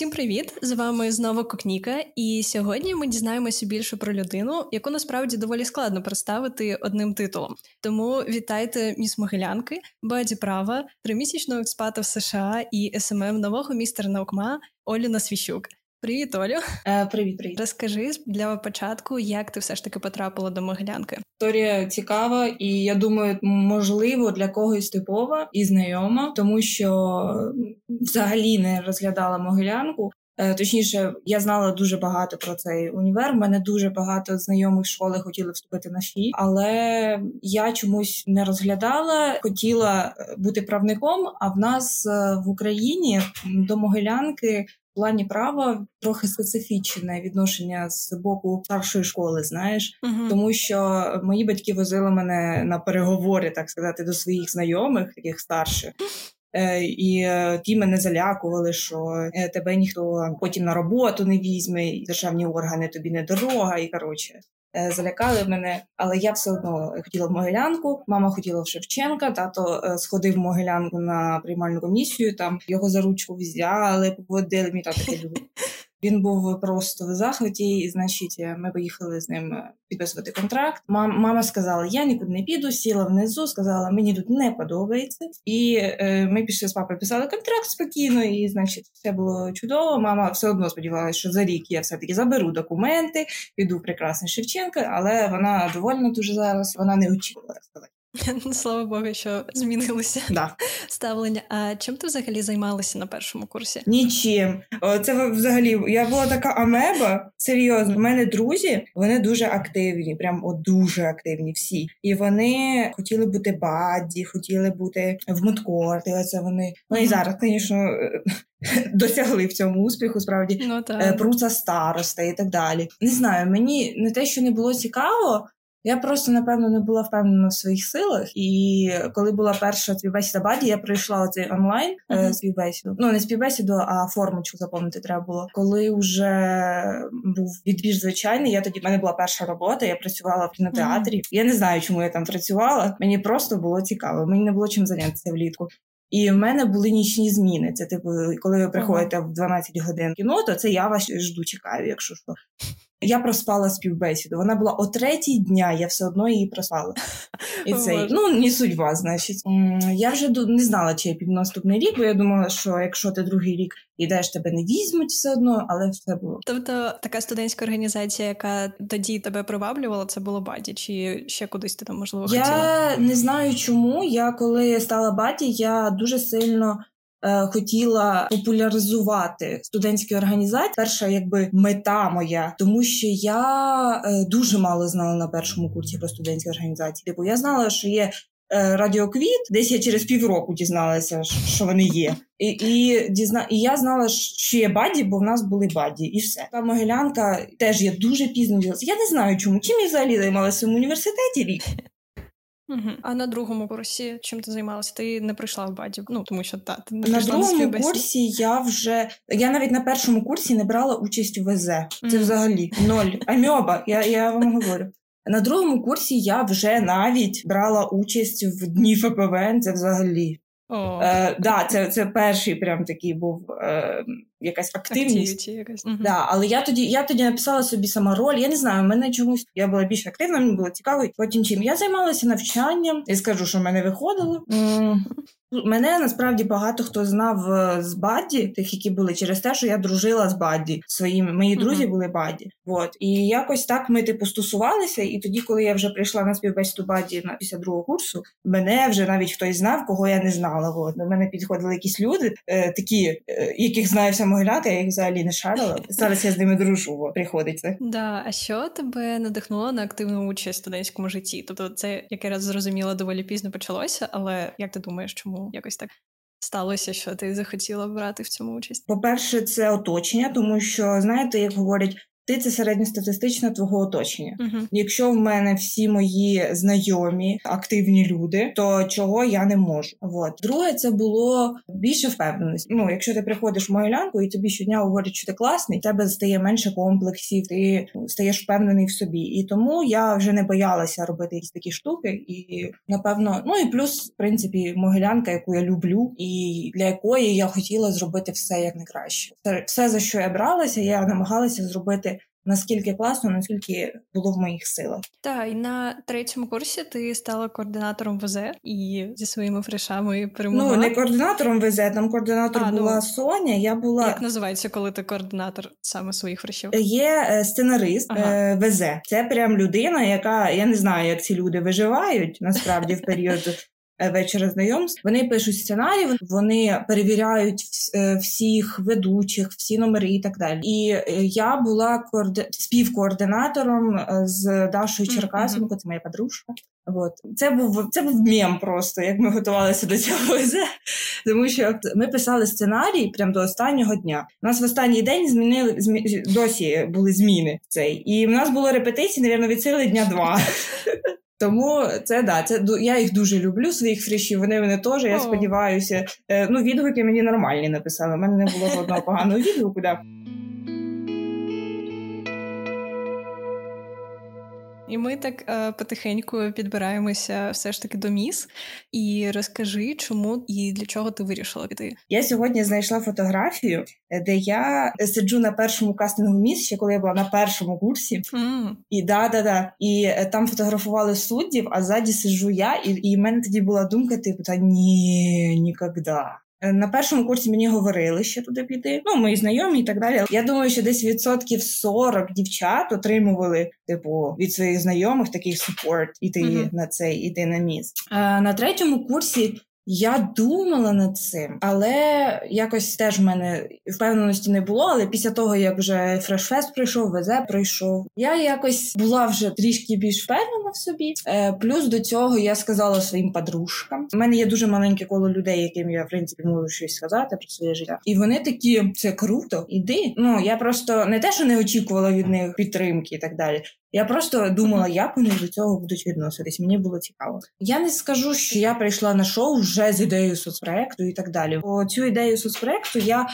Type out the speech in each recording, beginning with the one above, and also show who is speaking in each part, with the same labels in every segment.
Speaker 1: Всім привіт! З вами знову Кокніка, і сьогодні ми дізнаємося більше про людину, яку насправді доволі складно представити одним титулом. Тому вітайте міс Могилянки, buddy права, тримісячного експата в США і SMM нового містера НаУКМА Оля Насвіщук. Привіт, Олю.
Speaker 2: Е, Привіт, привіт.
Speaker 1: Розкажи для початку, як ти все ж таки потрапила до Могилянки.
Speaker 2: Історія цікава, і я думаю, можливо, для когось типова і знайома, тому що взагалі не розглядала Могилянку. Е, точніше, я знала дуже багато про цей універ. Мене дуже багато знайомих школи хотіли вступити на ФІ, але я чомусь не розглядала. Хотіла е, бути правником. А в нас в Україні до Могилянки плані права трохи специфічне відношення з боку старшої школи, знаєш, uh тому що мої батьки возили мене на переговори, так сказати, до своїх знайомих, таких старших. Е, і е, ті мене залякували, що е, тебе ніхто потім на роботу не візьме, і державні органи тобі не дорога, і коротше. Е, залякали мене, але я все одно хотіла в Могилянку. Мама хотіла в Шевченка. Тато е, сходив в Могилянку на приймальну комісію. Там його за ручку взяли, поводили мій тато. Він був просто в захваті, і значить, ми поїхали з ним е, підписувати контракт. Мам, мама сказала: Я нікуди не піду, сіла внизу, сказала, мені тут не подобається. І е, ми пішли з папою, писали контракт спокійно, і значить, все було чудово. Мама все одно сподівалася, що за рік я все таки заберу документи, піду в прекрасний Шевченка, але вона довольна дуже зараз. Вона не очікувала сказати.
Speaker 1: Слава Богу, що змінилося
Speaker 2: да.
Speaker 1: ставлення. А чим ти взагалі займалася на першому курсі?
Speaker 2: Нічим. Це взагалі я була така амеба. Серйозно, У мене друзі, вони дуже активні, прям от дуже активні всі. І вони хотіли бути buddy, хотіли бути в moot court и. Оце вони. Ну і зараз, звісно. Досягли в цьому успіху, справді
Speaker 1: ну,
Speaker 2: так. пруца староста і так далі. Не знаю, мені не те, що не було цікаво, я просто напевно не була впевнена в своїх силах, і коли була перша співбесіда buddy, я пройшла оцей онлайн uh-huh. співбесіду. Ну не співбесіду, а формочку заповнити треба було. Коли вже був відбір звичайний, я тоді в мене була перша робота. Я працювала в кінотеатрі. Uh-huh. Я не знаю, чому я там працювала. Мені просто було цікаво. Мені не було чим зайнятися влітку. І в мене були нічні зміни. Це типу, коли ви приходите в 12 годин кіно, то це я вас жду, чекаю, якщо що. Я проспала співбесіду. Вона була о третій дня, я все одно її проспала. І цей, ну не судьба, значить. Я вже не знала, чи я під наступний рік, бо я думала, що якщо ти другий рік ідеш, тебе не візьмуть все одно, але все було.
Speaker 1: Тобто така студентська організація, яка тоді тебе приваблювала, це було buddy, чи ще кудись ти там можливо хотіла?
Speaker 2: Я не знаю, чому. Я коли стала buddy, я дуже сильно. Е, хотіла популяризувати студентські організації. Перша якби мета моя, тому що я е, дуже мало знала на першому курсі про студентські організації. Типу, я знала, що є. Е, Радіо КВІТ, десь я через півроку дізналася, що вони є, і і дізна і я знала, що є buddy, бо в нас були buddy, і все. Та Могилянка теж я дуже пізно дізналася. Я не знаю, чому чим я взагалі займалася в університеті рік.
Speaker 1: Угу. А на другому курсі чим ти займалася? Ти не прийшла в buddy? Ну тому що та ти
Speaker 2: не на другому на курсі. Я вже я навіть на першому курсі не брала участь у ВЗ. Це мм. взагалі ноль. Амеба, я, я вам говорю. На другому курсі я вже навіть брала участь в дні ФПВН. Це взагалі.
Speaker 1: Oh. Е,
Speaker 2: да, це це перший прям такий був е, якась активність.
Speaker 1: якась.
Speaker 2: Да, Але я тоді я тоді написала собі сама роль. Я не знаю, мене чомусь я була більш активна, мені було цікаво. Потім чим я займалася навчанням. Я скажу, що в мене виходило. Мене насправді багато хто знав е, з Бадді, тих, які були через те, що я дружила з Бадді. Своїми мої друзі uh-huh. були Бадді. От і якось так ми типу стосувалися. І тоді, коли я вже прийшла на співбесіду Бадді на після другого курсу, мене вже навіть хтось знав, кого я не знала. От до мене підходили якісь люди, е, такі, е, яких знаю вся Могиляка, я їх взагалі не шарила. Зараз я з ними дружу. Приходиться.
Speaker 1: Да, а що тебе надихнуло на активну участь в студентському житті? Тобто, це як я раз зрозуміла, доволі пізно почалося, але як ти думаєш, чому? якось так сталося, що ти захотіла брати в цьому участь?
Speaker 2: По-перше, це оточення, тому що знаєте, як говорять. Ти це середньостатистична твого оточення. Uh-huh. Якщо в мене всі мої знайомі, активні люди, то чого я не можу. От. Друге, це було більше впевненості. Ну, якщо ти приходиш в Могилянку і тобі щодня говорять, що ти класний, в тебе стає менше комплексів, ти стаєш впевнений в собі. І тому я вже не боялася робити якісь такі штуки. І напевно, ну і плюс, в принципі, могилянка, яку я люблю, і для якої я хотіла зробити все як найкраще. Все за що я бралася, я намагалася зробити наскільки класно, наскільки було в моїх силах.
Speaker 1: Так, і на третьому курсі ти стала координатором ВЗ і зі своїми фрешами перемогла.
Speaker 2: Ну не координатором ВЗ, там координатор а, була ну, Соня. Я була
Speaker 1: як називається, коли ти координатор саме своїх фрешів?
Speaker 2: Є е, сценарист ага. Е, ВЗ. Це прям людина, яка я не знаю, як ці люди виживають насправді в період вечора знайомств. Вони пишуть сценарій, вони перевіряють е, всіх ведучих, всі номери і так далі. І е, я була коорди... співкоординатором з Дашою Черкасенко, це моя подружка. От це був це був мєм просто, як ми готувалися до цього тому що ми писали сценарій прямо до останнього дня. У нас в останній день змінили змі... досі були зміни цей, і в нас було репетиції, навірно, від сили дня два. Тому це да, це я їх дуже люблю, своїх фрішів. Вони мене теж. Я сподіваюся. Е, ну, відгуки мені нормальні написали. У мене не було жодного поганого відгуку. Да.
Speaker 1: І ми так е, потихеньку підбираємося все ж таки до міс. І розкажи, чому і для чого ти вирішила піти.
Speaker 2: Я сьогодні знайшла фотографію, е, де я сиджу на першому кастингу міс, ще коли я була на першому курсі. Mm. І да, да, да. І е, там фотографували суддів, а ззаді сиджу я, і і в мене тоді була думка: типу, та ні, ніколи. Е, на першому курсі мені говорили, що туди піти. Ну, мої знайомі і так далі. Я думаю, що десь відсотків 40 дівчат отримували, типу, від своїх знайомих такий супорт іти uh-huh. на цей іти на міст. А на третьому курсі я думала над цим, але якось теж в мене впевненості не було. Але після того, як вже фрешфест прийшов, ВЗ прийшов, я якось була вже трішки більш впевнена в собі. Е, плюс до цього я сказала своїм подружкам. У мене є дуже маленьке коло людей, яким я в принципі можу щось сказати про своє життя. І вони такі: це круто, іди. Ну я просто не те, що не очікувала від них підтримки і так далі. Я просто думала, як вони до цього будуть відноситись. Мені було цікаво. Я не скажу, що я прийшла на шоу вже з ідеєю соцпроекту і так далі. Бо цю ідею соцпроекту я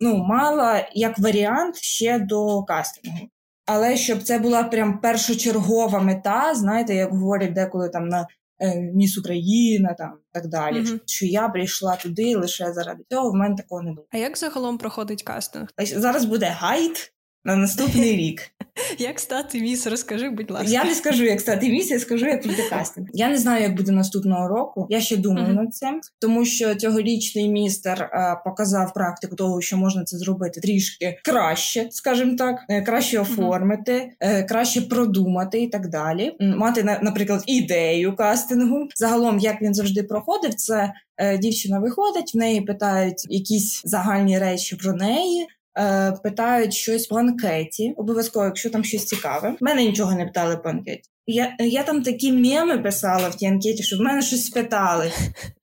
Speaker 2: ну мала як варіант ще до кастингу. Але щоб це була прям першочергова мета, знаєте, як говорять деколи там на е, Міс Україна, там так далі. Mm-hmm. Що я прийшла туди лише заради цього. В мене такого не було.
Speaker 1: А як загалом проходить кастинг?
Speaker 2: Зараз буде гайд на наступний рік.
Speaker 1: Як стати міс, розкажи, будь ласка.
Speaker 2: Я не скажу, як стати міс, я скажу, як буде кастинг. Я не знаю, як буде наступного року. Я ще думаю uh-huh. над цим, тому що цьогорічний містер е, показав практику того, що можна це зробити трішки краще, скажімо так, е, краще оформити, uh-huh. краще продумати і так далі. Мати наприклад, ідею кастингу. Загалом, як він завжди проходив, це. Дівчина виходить, в неї питають якісь загальні речі про неї. Е, питають щось по анкеті, обов'язково, якщо там щось цікаве. Мене нічого не питали по анкеті. Я я там такі меми писала в тій анкеті, що в мене щось спитали.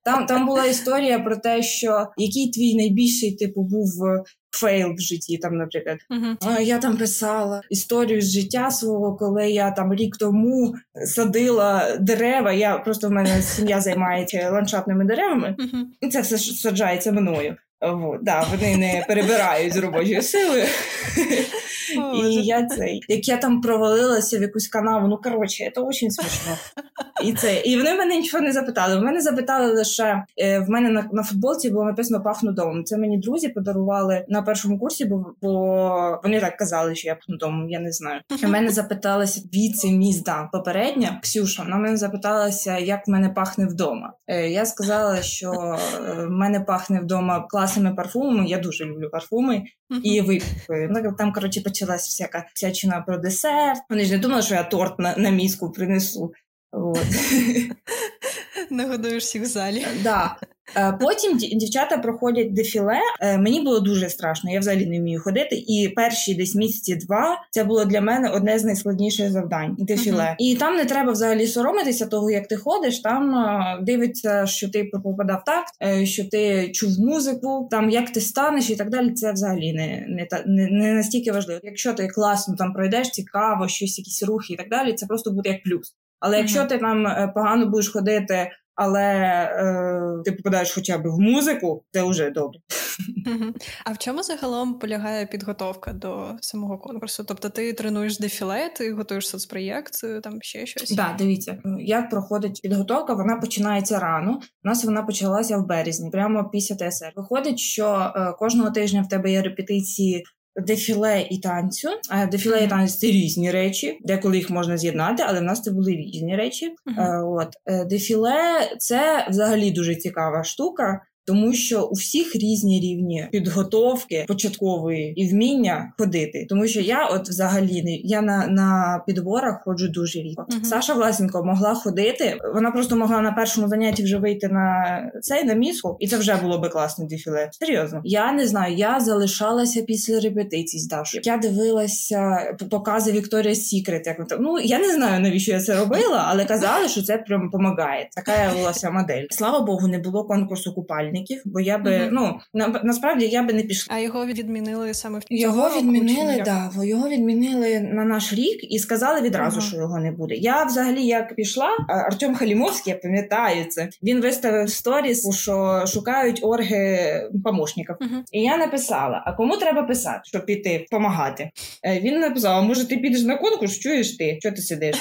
Speaker 2: Там там була історія про те, що який твій найбільший типу був фейл в житті. Там, наприклад, uh-huh. я там писала історію з життя свого, коли я там рік тому садила дерева. Я просто в мене сім'я займається ландшафтними деревами, uh-huh. і це все саджається мною. Вот, да, Вони не перебирають з робочої сили. І я цей, як я там провалилася в якусь канаву, ну коротше, це дуже смішно. І це, і вони мене нічого не запитали. В мене запитали лише е, в мене на на футболці було написано пахну домом. Це мені друзі подарували на першому курсі, бо бо вони так казали, що я пахну домом, я не знаю. У мене запиталася віці мізда попередня Ксюша. Вона мене запиталася, як в мене пахне вдома. Е, я сказала, що е, в мене пахне вдома класними парфумами. Я дуже люблю парфуми і випікою. Ну там коротше почалась всяка всячина про десерт. Вони ж не думали, що я торт на, на міску принесу.
Speaker 1: Нагодуєш всіх в залі.
Speaker 2: Да. Е, потім дівчата проходять дефіле. Е, мені було дуже страшно, я взагалі не вмію ходити. І перші десь місяці два це було для мене одне з найскладніших завдань. Дефіле. Uh-huh. І там не треба взагалі соромитися того, як ти ходиш. Там е, дивиться, що ти попадав так, що ти чув музику, там як ти станеш і так далі. Це взагалі не не, не, не настільки важливо. Якщо ти класно там пройдеш, цікаво, щось, якісь рухи і так далі, це просто буде як плюс. Але якщо ти там погано будеш ходити але е, ти попадаєш хоча б в музику, це вже добре.
Speaker 1: А в чому загалом полягає підготовка до самого конкурсу? Тобто ти тренуєш дефіле, ти готуєш соцпроєкт, там ще щось?
Speaker 2: Так, да, дивіться, як проходить підготовка, вона починається рано. У нас вона почалася в березні, прямо після ТСР. Виходить, що е, кожного тижня в тебе є репетиції дефіле і танцю. Дефіле і танець це різні речі, деколи їх можна з'єднати, але в нас це були різні речі. Uh-huh. От е, дефіле це взагалі дуже цікава штука тому що у всіх різні рівні підготовки початкової і вміння ходити. Тому що я, от взагалі, не я на на підборах ходжу дуже рідко. Uh-huh. Саша Власенко могла ходити. Вона просто могла на першому занятті вже вийти на цей на міску, і це вже було би класне дефіле. Серйозно, я не знаю. Я залишалася після репетицій з Дашою. Я дивилася покази Вікторія Сікрет. Як ну я не знаю навіщо я це робила, але казали, що це прям допомагає. Така була модель. Слава Богу, не було конкурсу купальні купальників, бо я би mm-hmm. ну на, насправді я би не пішла.
Speaker 1: А його відмінили саме в
Speaker 2: його відмінили, да, його відмінили на наш рік і сказали відразу, mm-hmm. що його не буде. Я взагалі як пішла, Артем Халімовський, я пам'ятаю це. Він виставив сторіс, що шукають орги помощників. Mm-hmm. І я написала: а кому треба писати, щоб піти допомагати? Е, він написав: а може, ти підеш на конкурс? Чуєш ти? Що ти сидиш?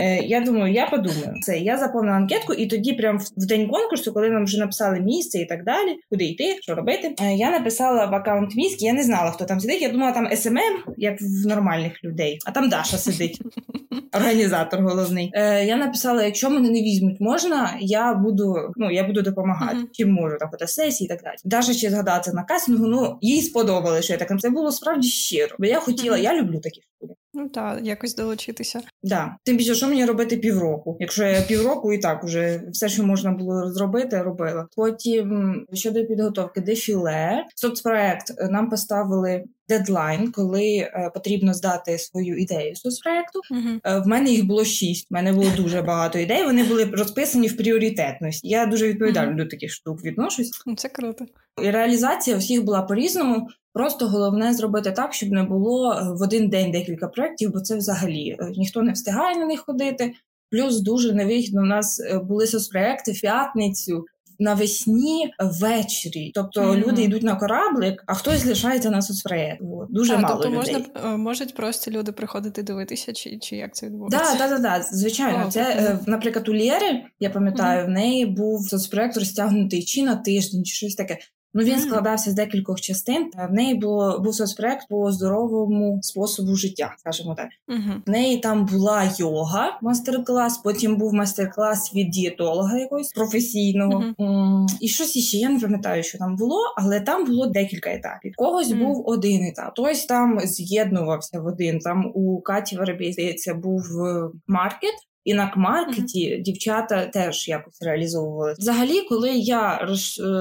Speaker 2: Е, я думаю, я подумаю. Це я заповнила анкетку, і тоді, прям в день конкурсу, коли нам вже написали місце і так далі, куди йти, що робити. Е, я написала в аккаунт міс к, я не знала, хто там сидить. Я думала, там СММ, як в нормальних людей, а там Даша сидить. Організатор головний. Е, Я написала: якщо мене не візьмуть, можна, я буду ну, я буду допомагати. Mm-hmm. Чим можу там фотосесії і так далі. Даша ще згадати на кастингу, ну їй сподобалося, що я так це було справді щиро. Бо я хотіла, mm-hmm. я люблю такі штуки.
Speaker 1: Ну так, якось долучитися.
Speaker 2: Да. Тим більше, що мені робити півроку. Якщо я півроку і так вже все, що можна було зробити, робила. Потім щодо підготовки дефіле, соцпроект е, нам поставили дедлайн, коли е, потрібно здати свою ідею соцпроекту. Uh-huh. Е, в мене їх було шість. В мене було дуже багато ідей. Вони були розписані в пріоритетності. Я дуже відповідально uh-huh. до таких штук відношусь.
Speaker 1: Ну, це круто.
Speaker 2: І реалізація всіх була по різному. Просто головне зробити так, щоб не було е, в один день декілька проєктів, бо це взагалі е, ніхто не встигає на них ходити. Плюс дуже невигідно у нас е, були соцпроекти в п'ятницю навесні ввечері. Тобто mm-hmm. люди йдуть на кораблик, а хтось лишається на соцпроєкт. Дуже а, мало
Speaker 1: тобто
Speaker 2: людей.
Speaker 1: можна можуть просто люди приходити дивитися, чи чи як це відбувається?
Speaker 2: Так, так, так, звичайно. Oh, це, okay. наприклад, у Лєри, я пам'ятаю, mm-hmm. в неї був соцпроєкт розтягнутий чи на тиждень, чи щось таке. Ну він складався з декількох частин. В неї було був соцпроект по здоровому способу життя, скажімо так. Uh-huh. В неї там була йога, мастер-клас. Потім був мастер-клас від дієтолога якогось професійного. Uh-huh. І щось іще я не пам'ятаю, що там було, але там було декілька етапів. Когось uh-huh. був один етап. Хтось там з'єднувався в один. Там у Каті Воробій, здається, був е, маркет. І на маркеті mm-hmm. дівчата теж якось реалізовували. Взагалі, коли я е,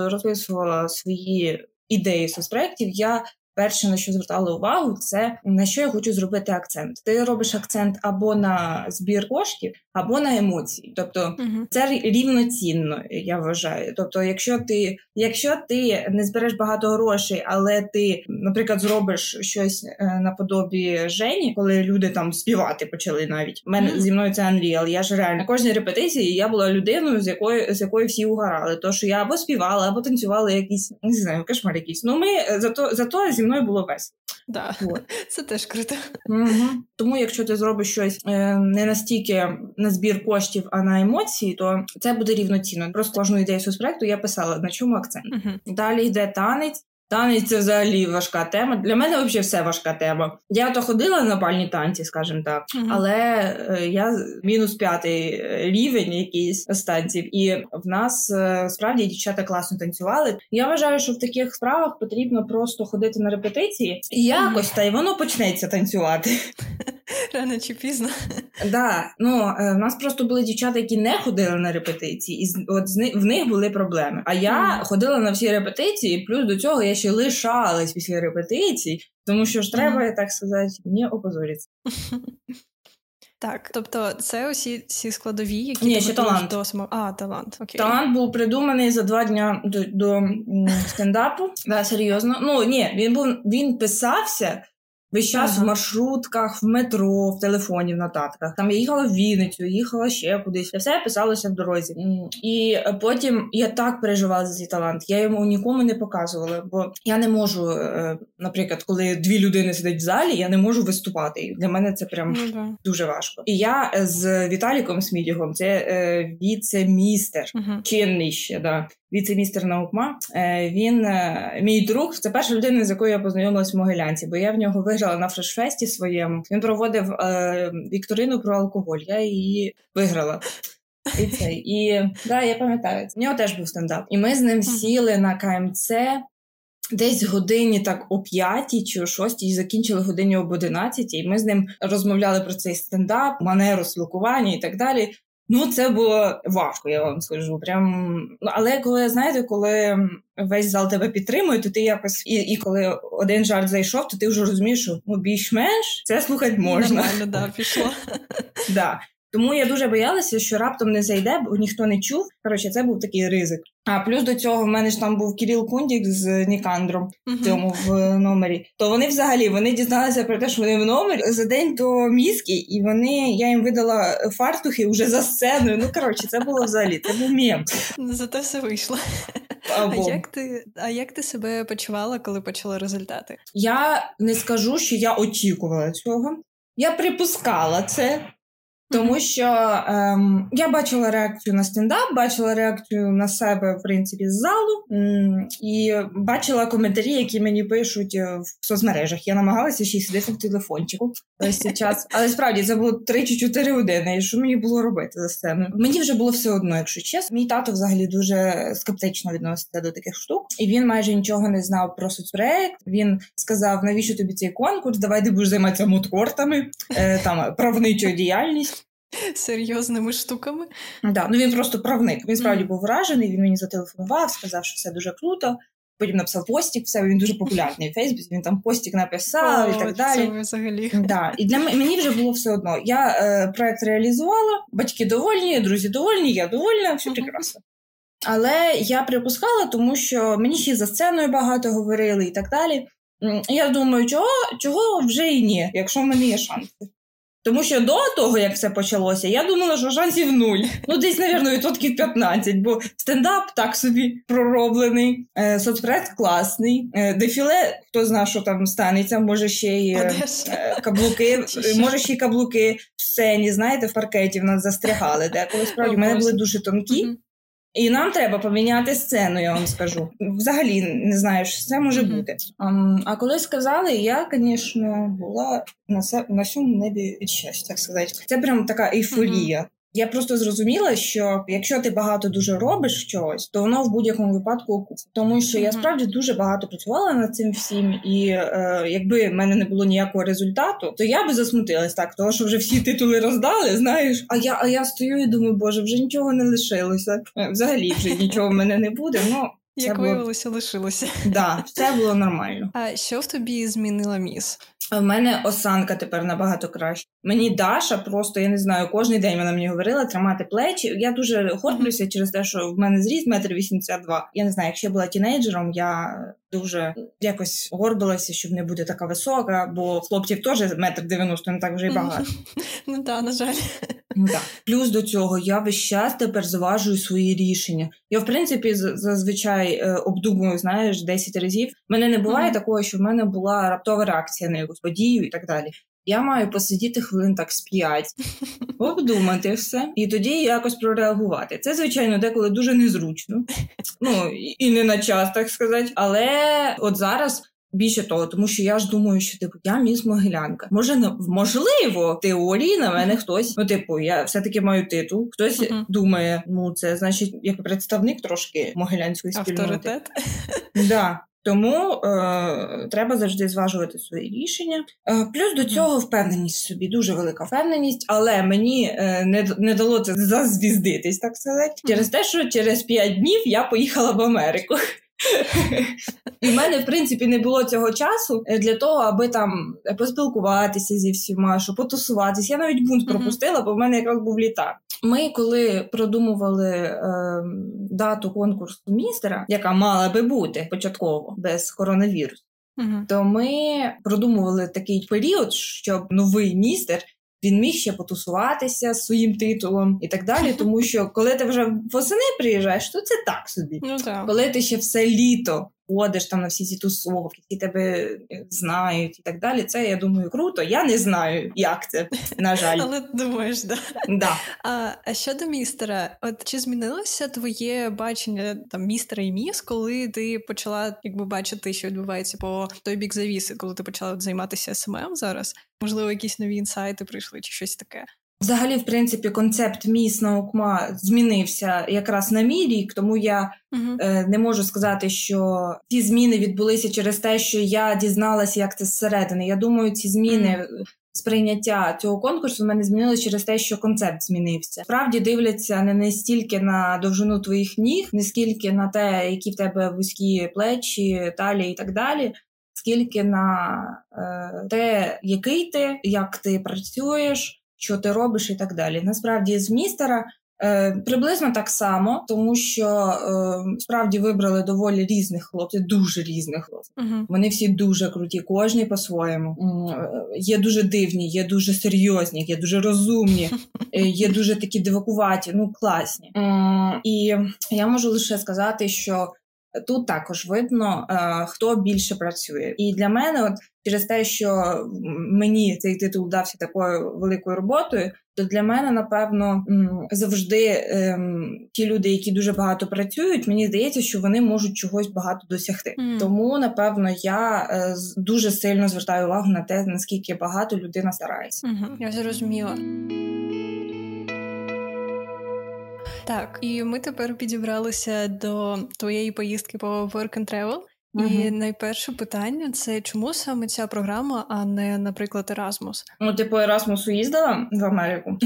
Speaker 2: розписувала свої ідеї соцпроєктів, я перше на що звертала увагу, це на що я хочу зробити акцент. Ти робиш акцент або на збір коштів, або на емоції. Тобто uh-huh. це рівноцінно, я вважаю. Тобто, якщо ти якщо ти не збереш багато грошей, але ти, наприклад, зробиш щось е, наподобі Жені, коли люди там співати почали навіть. У мене uh-huh. зі мною це Unreal. Я ж реально на кожній репетиції я була людиною, з якою з якою всі угорали. То що я або співала, або танцювала якісь не знаю, кошмар якийсь. Ну ми зато зато зі мною було весело.
Speaker 1: Да. Вот. Це теж круто.
Speaker 2: Угу. Тому, якщо ти зробиш щось е, не настільки на збір коштів, а на емоції, то це буде рівноцінно. Просто кожну ідею соцпроекту я писала на чому акцент. Угу. Далі йде танець. Танець це взагалі важка тема. Для мене взагалі все важка тема. Я то ходила на бальні танці, скажімо так, uh-huh. але е, я мінус п'ятий е, рівень якийсь з танців, і в нас е, справді дівчата класно танцювали. Я вважаю, що в таких справах потрібно просто ходити на репетиції і якось та й воно почнеться танцювати.
Speaker 1: Рано чи пізно.
Speaker 2: Да, ну е, в нас просто були дівчата, які не ходили на репетиції, і от в них були проблеми. А я ходила на всі репетиції, плюс до цього я ще лишалась після репетицій, тому що ж треба, mm. так сказати, не опозоритися.
Speaker 1: Так, тобто це усі ці складові, які
Speaker 2: Ні, ще талант.
Speaker 1: до самого... А, талант. Окей.
Speaker 2: Талант був придуманий за два дні до, до стендапу. Да, серйозно. Ну ні, він був він писався Весь час ага. в маршрутках, в метро, в телефоні, в нотатках. Там я їхала в Вінницю, їхала ще кудись. все писалося в дорозі. І потім я так переживала за цей талант. Я йому нікому не показувала, бо я не можу, е, наприклад, коли дві людини сидять в залі, я не можу виступати. І для мене це прям ага. дуже важко. І я з Віталіком Смідігом, це е, віце-містер, ага. чинний ще да віце-містер наукма. Е, він е, мій друг. Це перша людина, з якою я познайомилась в Могилянці, бо я в нього виграла на фрешфесті своєму. Він проводив е, вікторину про алкоголь. Я її виграла. І це і да, я пам'ятаю, в нього теж був стендап. І ми з ним сіли на КМЦ. Десь годині так о п'ятій чи о шостій закінчили годині об одинадцятій. Ми з ним розмовляли про цей стендап, манеру спілкування і так далі. Ну, це було важко, я вам скажу. Прям ну, але коли знаєте, коли весь зал тебе підтримує, то ти якось і і коли один жарт зайшов, то ти вже розумієш, що ну більш-менш це слухати можна.
Speaker 1: Нормально, да, пішло.
Speaker 2: Да. Тому я дуже боялася, що раптом не зайде, бо ніхто не чув. Коротше, це був такий ризик. А плюс до цього в мене ж там був Кіріл Кундік з Нікандром в цьому в номері. То вони взагалі вони дізналися про те, що вони в номері за день до мізки, і вони я їм видала фартухи вже за сценою. Ну коротше, це було взагалі. Це був мєм.
Speaker 1: Зате все вийшло. Або. А як ти а як ти себе почувала, коли почала результати?
Speaker 2: Я не скажу, що я очікувала цього. Я припускала це. Тому що ем, я бачила реакцію на стендап, бачила реакцію на себе, в принципі, з залу, і бачила коментарі, які мені пишуть е, в соцмережах. Я намагалася ще й сидіти в телефончику весь цей час. Але справді це було 3 чи 4 години. І що мені було робити за сценою? Мені вже було все одно, якщо чесно. Мій тато взагалі дуже скептично відноситься до таких штук, і він майже нічого не знав про соцпроект. Він сказав: навіщо тобі цей конкурс? Давай ти будеш займатися моткортами, е, там правничою діяльність.
Speaker 1: Серйозними штуками.
Speaker 2: Да, ну Він просто правник. Він справді був вражений, він мені зателефонував, сказав, що все дуже круто. Потім написав постік, все він дуже популярний в Фейсбуці. Він там постік написав О, і так далі.
Speaker 1: Це взагалі.
Speaker 2: Да. І для мені вже було все одно. Я е, проект реалізувала, батьки довольні, друзі довольні, я довольна, все прекрасно. Але я припускала, тому що мені ще за сценою багато говорили і так далі. Я думаю, чого чого вже і ні, якщо в мене є шанси. Тому що до того, як все почалося, я думала, що шансів нуль. Ну, десь, навірно, відсотків 15, бо стендап так собі пророблений, е, соцпроект класний, е, дефіле, хто знає, що там станеться, може ще й е, е каблуки, може ще й каблуки в сцені, знаєте, в паркеті в нас застрягали, деколи. Справді в мене були дуже тонкі. І нам треба поміняти сцену, я вам скажу. Взагалі не знаю, що це може mm-hmm. бути. А, а коли сказали, я, звісно, була на на всьому небі від щастя, так сказати. Це прям така ейфорія. Я просто зрозуміла, що якщо ти багато дуже робиш чогось, то воно в будь-якому випадку окупиться. Тому що я справді дуже багато працювала над цим всім, і е, якби в мене не було ніякого результату, то я би засмутилась так, тому що вже всі титули роздали. Знаєш, а я а я стою і думаю, боже, вже нічого не лишилося. Е, взагалі вже нічого в мене не буде. Ну
Speaker 1: як було... виявилося, лишилося.
Speaker 2: Да, все було нормально.
Speaker 1: А що в тобі змінила міс?
Speaker 2: В мене осанка тепер набагато краще. Мені Даша просто я не знаю, кожен день вона мені говорила тримати плечі. Я дуже горблюся через те, що в мене зріст метр вісімдесят два. Я не знаю, якщо я була тінейджером, я дуже якось горбилася, щоб не бути така висока, бо хлопців теж метр дев'яносто не так вже й багато.
Speaker 1: Ну так, на жаль.
Speaker 2: Ну, так. Плюс до цього я весь час тепер зважую свої рішення. Я, в принципі, зазвичай е, обдумую, знаєш, 10 разів. Мене не буває mm-hmm. такого, що в мене була раптова реакція на якусь подію і так далі. Я маю посидіти хвилин так з п'ять, обдумати все, і тоді якось прореагувати. Це, звичайно, деколи дуже незручно, ну і не на час, так сказати. Але от зараз. Більше того, тому що я ж думаю, що типу я міс Могилянка. Може, не можливо, в теорії на мене хтось. Ну, типу, я все-таки маю титул. Хтось uh-huh. думає, ну це значить як представник трошки могилянської спільноти.
Speaker 1: Авторитет.
Speaker 2: Да. Тому е, треба завжди зважувати свої рішення. Е, плюс до цього впевненість в собі, дуже велика впевненість, але мені е, не не дало це зазвіздитись, так сказати, через те, що через п'ять днів я поїхала в Америку. І в мене, в принципі, не було цього часу е, для того, аби там поспілкуватися зі всіма, щоб потусуватися. Я навіть бунт пропустила, бо в мене якраз був літак. Ми, коли продумували е, дату конкурсу містера, яка мала би бути початково без коронавірусу, то ми продумували такий період, щоб новий містер він міг ще потусуватися з своїм титулом і так далі. Тому що коли ти вже восени приїжджаєш, то це так собі.
Speaker 1: Ну, так.
Speaker 2: Коли ти ще все літо ходиш там на всі ці тусовки, які тебе е, знають і так далі. Це я думаю круто. Я не знаю, як це на жаль,
Speaker 1: але думаєш, да.
Speaker 2: Да.
Speaker 1: А а щодо містера, от чи змінилося твоє бачення там містера і міс, коли ти почала якби бачити, що відбувається по той бік завіси, коли ти почала займатися СММ зараз? Можливо, якісь нові інсайти прийшли, чи щось таке?
Speaker 2: Взагалі, в принципі, концепт міс наукма змінився якраз на мій рік, тому я uh-huh. е, не можу сказати, що ці зміни відбулися через те, що я дізналася, як це зсередини. Я думаю, ці зміни. Uh-huh. Сприйняття цього конкурсу в мене змінилося через те, що концепт змінився. Справді дивляться не не стільки на довжину твоїх ніг, не скільки на те, які в тебе вузькі плечі, талії і так далі, скільки на е, те, який ти, як ти працюєш що ти робиш, і так далі. Насправді, з містера. Е, приблизно так само, тому що е, справді вибрали доволі різних хлопців, дуже різних хлопців. Uh-huh. Вони всі дуже круті, кожні по-своєму. Е, є дуже дивні, є дуже серйозні, є дуже розумні, е, є дуже такі дивакуваті, ну класні. Е, і я можу лише сказати, що Тут також видно, е, хто більше працює, і для мене, от через те, що мені цей титул дався такою великою роботою, то для мене напевно завжди ем, ті люди, які дуже багато працюють, мені здається, що вони можуть чогось багато досягти. Mm. Тому напевно я е, дуже сильно звертаю увагу на те, наскільки багато людина старається.
Speaker 1: Mm-hmm. Я зрозуміла. Так, і ми тепер підібралися до твоєї поїздки по Work and Travel. І угу. найперше питання це чому саме ця програма, а не, наприклад, Erasmus?
Speaker 2: Ну, типу, Erasmus їздила в Америку.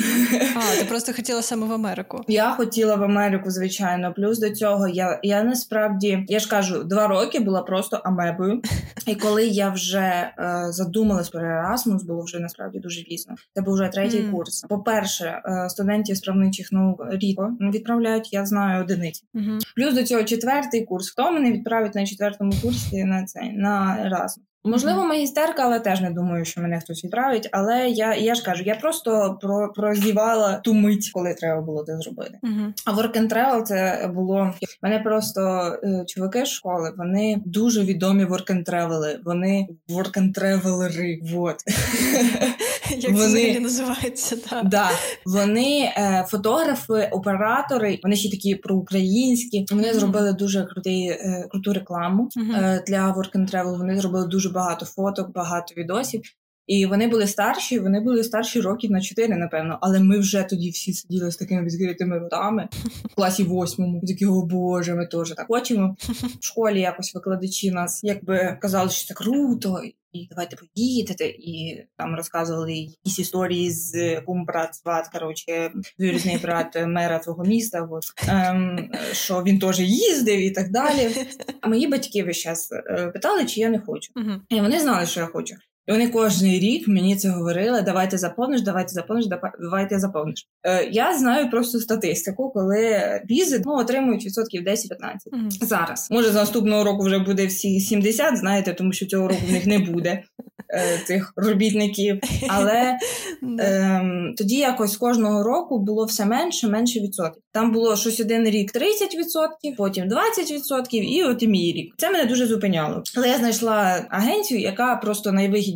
Speaker 1: А, ти просто хотіла саме в Америку?
Speaker 2: Я хотіла в Америку, звичайно. Плюс до цього я я насправді я ж кажу, два роки була просто амебою. І коли я вже е, задумалась про Erasmus, було вже насправді дуже пізно. Це був вже третій mm. курс. По-перше, е, студентів справничих наук рідко відправляють, я знаю одиниці. Mm-hmm. Плюс до цього четвертий курс. Хто мене відправить на четвертому курсі на цей на Erasmus. Можливо, магістерка, але теж не думаю, що мене хтось відправить. Але я я ж кажу, я просто про прозівала ту мить, коли треба було це зробити. Uh-huh. А work and travel це було мене просто е, чуваки з школи. Вони дуже відомі work and travel Вони work and travelери, Вот
Speaker 1: як вони це називається так.
Speaker 2: Да. Вони е, фотографи, оператори. Вони ще такі проукраїнські. Вони uh-huh. зробили дуже крутий, е, круту рекламу uh-huh. е, для work and travel. Вони зробили дуже багато фоток, багато відосів. І вони були старші, вони були старші років на чотири, напевно. Але ми вже тоді всі сиділи з такими відкритими ротами в класі восьмому. Такі, о Боже, ми теж так хочемо. В школі якось викладачі нас якби казали, що це круто, і давайте поїдете. І там розказували якісь історії з кум брат сват, коротше, двірізний брат мера твого міста. От, ем, що він теж їздив і так далі. А мої батьки весь час е, питали, чи я не хочу. І вони знали, що я хочу. І вони кожен рік мені це говорили: давайте заповниш, давайте заповниш, давайте заповниш. Е, Я знаю просто статистику, коли візи ну, отримують відсотків 10-15 mm-hmm. зараз. Може, з наступного року вже буде всі 70, знаєте, тому що цього року в них не буде е, цих робітників. Але е, тоді якось кожного року було все менше, менше відсотків. Там було щось один рік 30%, потім 20%, і от і мій рік. Це мене дуже зупиняло. Але я знайшла агенцію, яка просто найвигідніше.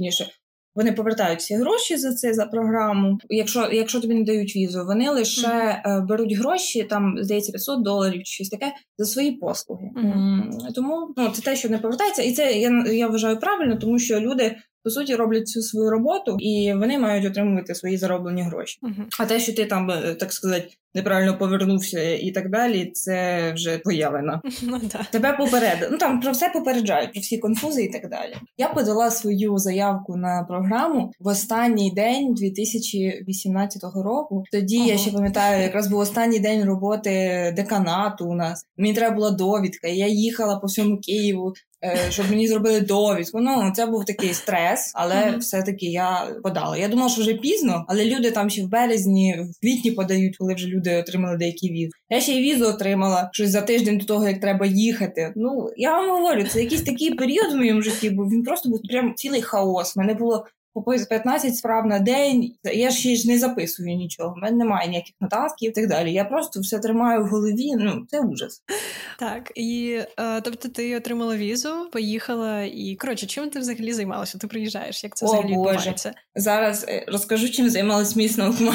Speaker 2: Вони повертають всі гроші за це за програму. Якщо якщо тобі не дають візу, вони лише mm-hmm. беруть гроші, там здається 500 доларів чи щось таке за свої послуги. Mm-hmm. Тому ну це те, що не повертається, і це я я вважаю правильно, тому що люди по суті роблять цю свою роботу, і вони мають отримувати свої зароблені гроші. Uh-huh. А те, що ти там, е, так сказати, неправильно повернувся і так далі, це вже твоя вина.
Speaker 1: Ну, да.
Speaker 2: Тебе попередили. Ну там про все попереджають, про всі конфузи і так далі. Я подала свою заявку на програму в останній день 2018 року. Тоді ага. я ще пам'ятаю, якраз був останній день роботи деканату у нас. Мені треба була довідка. Я їхала по всьому Києву. Е, щоб мені зробили довідку. Ну це був такий стрес, але mm-hmm. все-таки я подала. Я думала, що вже пізно, але люди там ще в березні, в квітні подають, коли вже люди отримали деякі віз. Я ще й візу отримала щось за тиждень до того, як треба їхати. Ну я вам говорю, це якийсь такий період в моєму житті, був він просто був прям цілий хаос. У Мене було по 15 справ на день. Я ще ж не записую нічого. У мене немає ніяких нотатків і так далі. Я просто все тримаю в голові. Ну це ужас.
Speaker 1: Так і е, тобто, ти отримала візу, поїхала, і коротше, чим ти взагалі займалася? Ти приїжджаєш? Як це О, взагалі Боже. відбувається?
Speaker 2: Зараз е, розкажу, чим займалась міцно.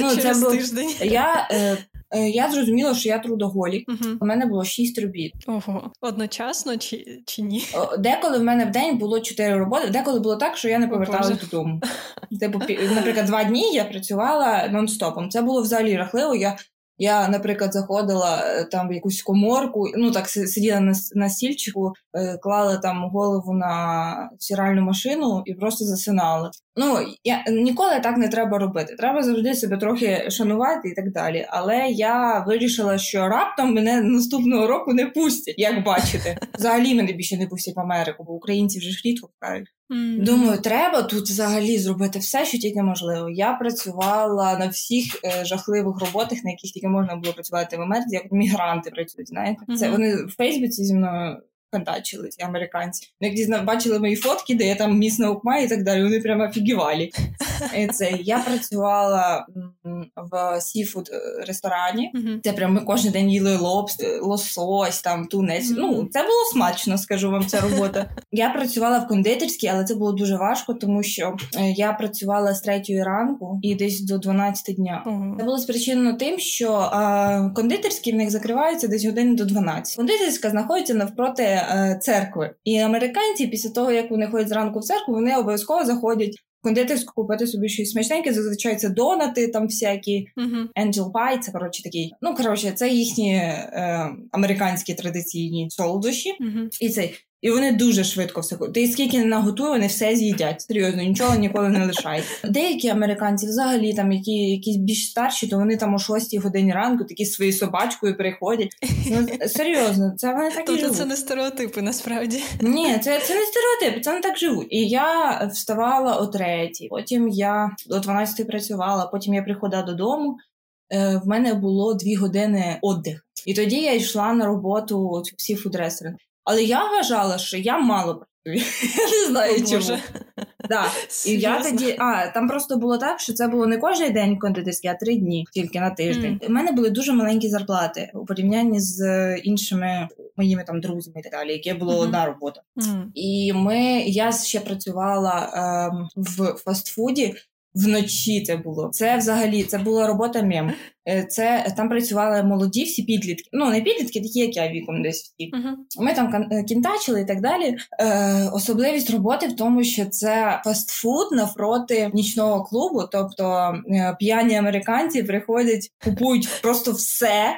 Speaker 1: Ну, це був тиждень.
Speaker 2: Я Е, я зрозуміла, що я трудоголік. uh У мене було шість робіт.
Speaker 1: Ого, одночасно чи чи ні?
Speaker 2: Деколи в мене в день було чотири роботи. Деколи було так, що я не поверталася додому. Типу, наприклад, два дні я працювала нон-стопом. Це було взагалі рахливо. Я я, наприклад, заходила е, там в якусь коморку, ну так сиділа на на стільчику, е, клала там голову на стиральну машину і просто засинала. Ну я ніколи так не треба робити. Треба завжди себе трохи шанувати і так далі. Але я вирішила, що раптом мене наступного року не пустять, як бачите. Взагалі мене більше не пустять в Америку, бо українці вже ж рідко кажуть. Mm-hmm. Думаю, треба тут взагалі зробити все, що тільки можливо. Я працювала на всіх е, жахливих роботах, на яких тільки можна було працювати в Америці, як мігранти працюють. Знаєте, mm-hmm. це вони в Фейсбуці зі мною контачили ці американці. Ну, як дізна бачили мої фотки, де я там міс наукма і так далі. Вони прямо офігівалі. Це я працювала в seafood е, ресторані. Це прям ми кожен день їли лобстер, лосось, там тунець. Ну це було смачно, скажу вам. Ця робота. Я працювала в кондитерській, але це було дуже важко, тому що е, я працювала з третьої ранку і десь до 12 дня. Це було спричинено тим, що а, кондитерські в них закриваються десь години до 12. Кондитерська знаходиться навпроти церкви. І американці, після того як вони ходять зранку в церкву, вони обов'язково заходять. в Кондитерську купити собі щось смачненьке, зазвичай це донати, там всякі. Angel Pie, це коротше такий. Ну коротше, це їхні е, американські традиційні солодощі. І цей і вони дуже швидко все Ти скільки не наготує, вони все з'їдять. Серйозно, нічого ніколи не лишають. Деякі американці, взагалі, там які якісь більш старші, то вони там о 6 годині ранку такі своєю собачкою приходять. Ну серйозно, це вони так і
Speaker 1: тобто
Speaker 2: живуть.
Speaker 1: це не стереотипи, насправді.
Speaker 2: Ні, це це не стереотипи, це не так живуть. І я вставала о третій, потім я до 12 працювала, потім я приходила додому. Е, в мене було дві години віддих. І тоді я йшла на роботу всі фудресери. Але я вважала, що я мало працюю. Я не знаю чому. Да. І я тоді, а там просто було так, що це було не кожен день кондитерський, а три дні, тільки на тиждень. У мене були дуже маленькі зарплати у порівнянні з іншими моїми там друзями і так далі, яке було одна робота. І ми я ще працювала ем, в фастфуді. Вночі це було. Це взагалі це була робота мем. Е, це там працювали молоді всі підлітки. Ну не підлітки, такі як я віком десь всі. Uh-huh. Ми там е, кінтачили і так далі. Е, Особливість роботи в тому, що це фастфуд навпроти нічного клубу. Тобто е, п'яні американці приходять, купують просто все,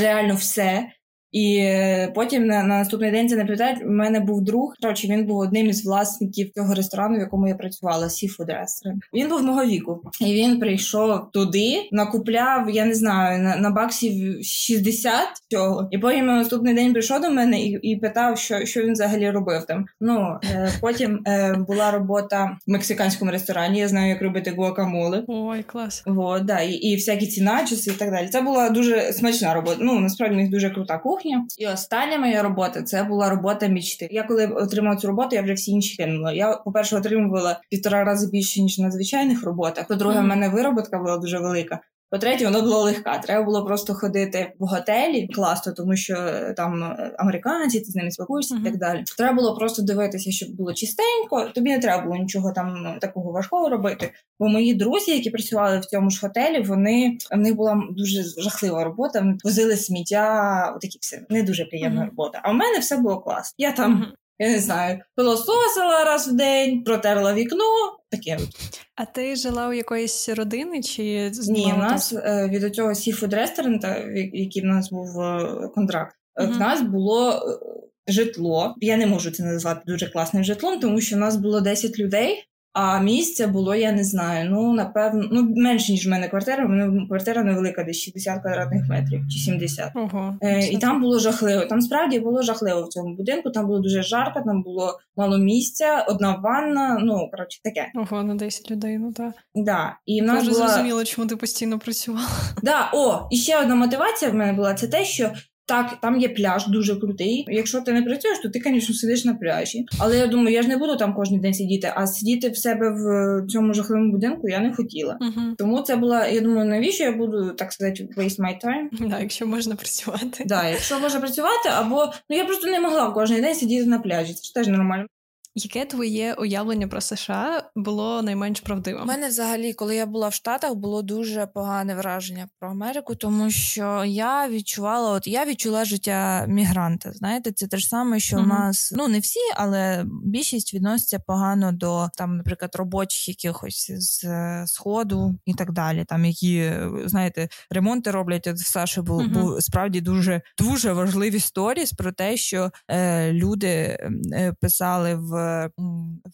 Speaker 2: реально все. І е, потім на, на наступний день це не пам'ятають. У мене був друг. Коротше, він був одним із власників цього ресторану, в якому я працювала. Seafood Restaurant. Він був мого віку, і він прийшов туди, накупляв, я не знаю, на, на баксів 60 цього. І потім на наступний день прийшов до мене і і питав, що що він взагалі робив там. Ну е, потім е, була робота в мексиканському ресторані. Я знаю, як робити гуакамоле.
Speaker 1: Ой, клас.
Speaker 2: Вот, да, і, і всякі ці начоси і так далі. Це була дуже смачна робота. Ну насправді в них дуже крута кухня кухня. І остання моя робота це була робота мічти. Я коли отримала цю роботу, я вже всі інші кинула. Я, по-перше, отримувала півтора рази більше ніж на звичайних роботах. По-друге, mm-hmm. в мене вироботка була дуже велика. По-третє, вона була легка. Треба було просто ходити в готелі класно, тому що е, там е, американці, ти з ними спілкуєшся uh-huh. і так далі. Треба було просто дивитися, щоб було чистенько. Тобі не треба було нічого там ну, такого важкого робити. Бо мої друзі, які працювали в цьому ж готелі, вони в них була дуже жахлива робота. Вони возили сміття, такі все не дуже приємна uh-huh. робота. А в мене все було класно. Я там. Uh-huh. Я не знаю, пилососила раз в день, протерла вікно,
Speaker 3: таке.
Speaker 1: А ти жила у якоїсь родини чи
Speaker 3: Ні, у нас е, від цього seafood ресторана та, який в нас був е, контракт, угу. в нас було житло. Я не можу це назвати дуже класним житлом, тому що в нас було 10 людей. А місця було, я не знаю. Ну, напевно, ну менше, ніж в мене квартира. У мене квартира невелика, десь 60 квадратних метрів чи 70.
Speaker 1: Ого,
Speaker 3: е, І там було жахливо. Там справді було жахливо в цьому будинку. Там було дуже жарко, там було мало місця, одна ванна. Ну коротше, таке.
Speaker 1: Ого, на 10 людей. Ну так.
Speaker 3: Да. І в нас
Speaker 1: Дуже
Speaker 3: була...
Speaker 1: зрозуміло, чому ти постійно працювала.
Speaker 3: Да, О, і ще одна мотивація в мене була це те, що так, там є пляж дуже крутий. Якщо ти не працюєш, то ти, звісно, сидиш на пляжі. Але я думаю, я ж не буду там кожен день сидіти, а сидіти в себе в цьому жахливому будинку я не хотіла.
Speaker 1: uh
Speaker 3: Тому це була. Я думаю, навіщо я буду так сказати, waste my time?
Speaker 1: Да, якщо можна працювати.
Speaker 3: Да, якщо можна працювати, або ну я просто не могла кожен день сидіти на пляжі. Це ж теж нормально.
Speaker 1: Яке твоє уявлення про США було найменш правдивим?
Speaker 2: У мене взагалі, коли я була в Штатах, було дуже погане враження про Америку, тому що я відчувала, от я відчула життя мігранта. Знаєте, це те ж саме, що uh-huh. у нас ну не всі, але більшість відноситься погано до там, наприклад, робочих якихось з сходу і так далі. Там які знаєте, ремонти роблять от в Саші був uh-huh. був справді дуже дуже важливі сторіс про те, що е, люди е, писали в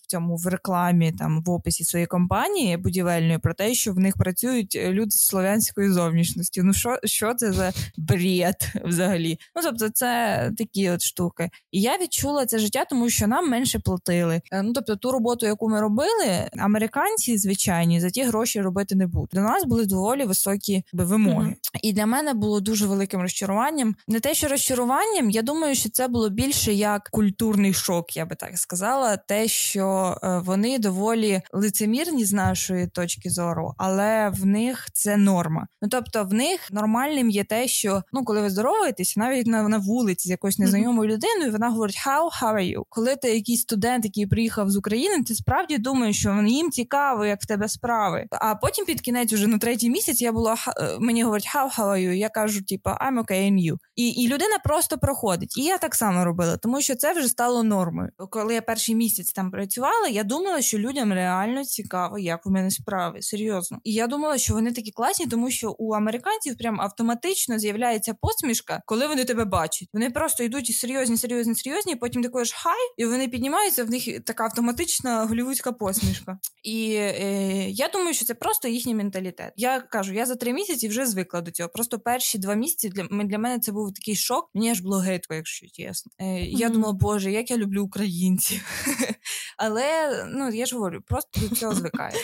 Speaker 2: в цьому в рекламі, там в описі своєї компанії будівельної про те, що в них працюють е, люди з слов'янської зовнішності. Ну що що це за бред взагалі? Ну тобто, це такі от штуки. І я відчула це життя, тому що нам менше платили. Е, ну тобто, ту роботу, яку ми робили, американці звичайні за ті гроші робити не будуть. До нас були доволі високі вимоги, mm-hmm. і для мене було дуже великим розчаруванням. Не те, що розчаруванням, я думаю, що це було більше як культурний шок, я би так сказала сказала те, що е, вони доволі лицемірні з нашої точки зору, але в них це норма. Ну тобто, в них нормальним є те, що ну, коли ви здороваєтесь, навіть на на вулиці з якоюсь незнайомою людиною, вона говорить «How, how are you?». Коли ти якийсь студент, який приїхав з України, ти справді думаєш, що їм цікаво, як в тебе справи. А потім під кінець, уже на третій місяць, я була е, мені говорять «How, how are you?». Я кажу, типу «I'm okay and you». І, і людина просто проходить. І я так само робила, тому що це вже стало нормою. Коли я перший місяць там працювала, я думала, що людям реально цікаво, як у мене справи. Серйозно. І я думала, що вони такі класні, тому що у американців прям автоматично з'являється посмішка, коли вони тебе бачать. Вони просто йдуть і серйозні, серйозні, серйозні. Потім також хай, і вони піднімаються. В них така автоматична голівудська посмішка. І е, я думаю, що це просто їхній менталітет. Я кажу, я за три місяці вже звикла до цього. Просто перші два місяці для для мене це був такий шок. Мені аж було гидко, якщо чесно. Е, mm-hmm. Я думала, боже, як я люблю українців. Але ну я ж говорю, просто до цього звикаю.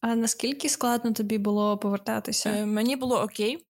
Speaker 1: А наскільки складно тобі було повертатися?
Speaker 2: Е, мені було окей.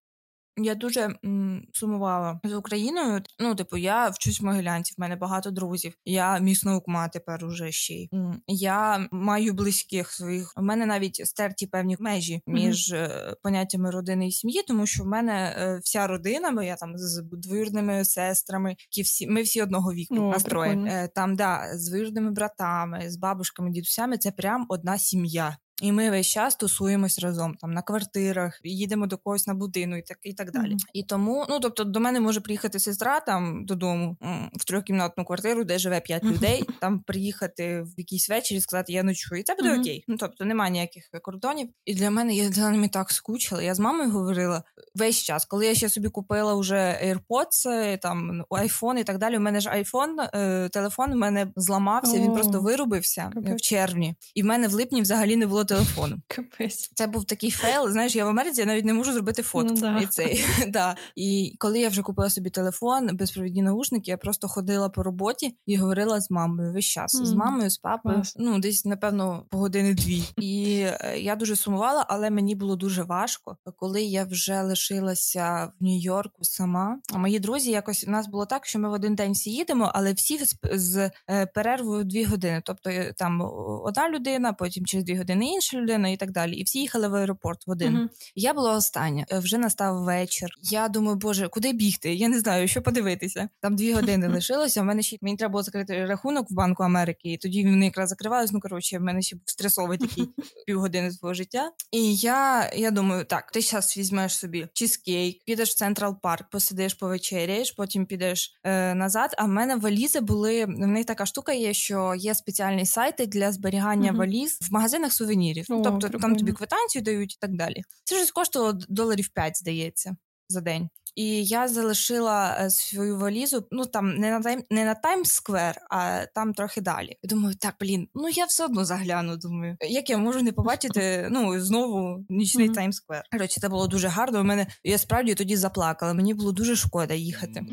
Speaker 2: Я дуже м, сумувала з Україною. Ну, типу, я вчусь в Могилянці, в мене багато друзів. Я міс наук тепер уже ще й. Я маю близьких своїх. У мене навіть стерті певні межі між mm-hmm. поняттями родини і сім'ї, тому що в мене е, вся родина, бо я там з двоюрними сестрами, які всі ми всі одного віку
Speaker 1: oh,
Speaker 2: настроєм. Е, там да з двоюрними братами, з бабушками, дідусями. Це прям одна сім'я. І ми весь час тусуємось разом там на квартирах, їдемо до когось на будину і так і так далі. Mm-hmm. І тому, ну тобто, до мене може приїхати сестра там додому в трьохкімнатну квартиру, де живе п'ять mm-hmm. людей. Там приїхати в якийсь вечір і сказати, я ночую, і це буде mm-hmm. окей. Ну тобто немає ніяких кордонів. І для мене я за ними так скучила. Я з мамою говорила весь час, коли я ще собі купила вже AirPods, там iPhone і так далі. У мене ж iPhone, е, телефон у мене зламався. Oh. Він просто вирубився okay. в червні, і в мене в липні взагалі не було телефоном.
Speaker 1: Капець.
Speaker 2: Це був такий фейл. Знаєш, я в Америці я навіть не можу зробити фото. Ну, да. І цей, да. І коли я вже купила собі телефон, безпровідні наушники, я просто ходила по роботі і говорила з мамою весь час. Mm. З мамою, з папою. Yes. Ну, десь, напевно, по години дві. І е, я дуже сумувала, але мені було дуже важко, коли я вже лишилася в Нью-Йорку сама. А мої друзі, якось у нас було так, що ми в один день всі їдемо, але всі з, з е, перервою дві години. Тобто е, там одна людина, потім через дві години інша людина і так далі. І всі їхали в аеропорт в один. Uh-huh. Я була остання. Е, вже настав вечір. Я думаю, боже, куди бігти? Я не знаю, що подивитися. Там дві години лишилося. У мене ще мені треба було закрити рахунок в Банку Америки. І тоді вони якраз закривались. Ну коротше, в мене ще був стресовий такий півгодини свого життя. І я я думаю, так, ти зараз візьмеш собі чизкейк, підеш в Централ Парк, посидиш, повечеряєш, потім підеш е, назад. А в мене валізи були. В них така штука є, що є спеціальні сайти для зберігання uh-huh. валіз в магазинах сувенірів. О, тобто прикольно. там тобі квитанцію дають і так далі. Це щось коштувало доларів 5, здається, за день. І я залишила е, свою валізу. Ну там не на тайм не на Таймс-сквер, а там трохи далі. Думаю, так блін, ну я все одно загляну. Думаю, як я можу не побачити ну знову нічний Таймс-сквер. Коротше, це було дуже гарно. У мене я справді тоді заплакала. Мені було дуже шкода їхати.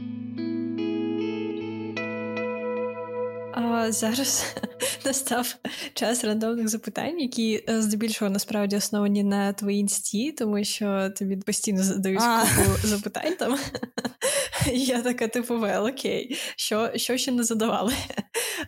Speaker 1: А зараз настав час рандомних запитань, які е, здебільшого насправді основані на твоїй інсті, тому що тобі постійно задають купу запитань там. Я така, типу, вел, окей, що що ще не задавали?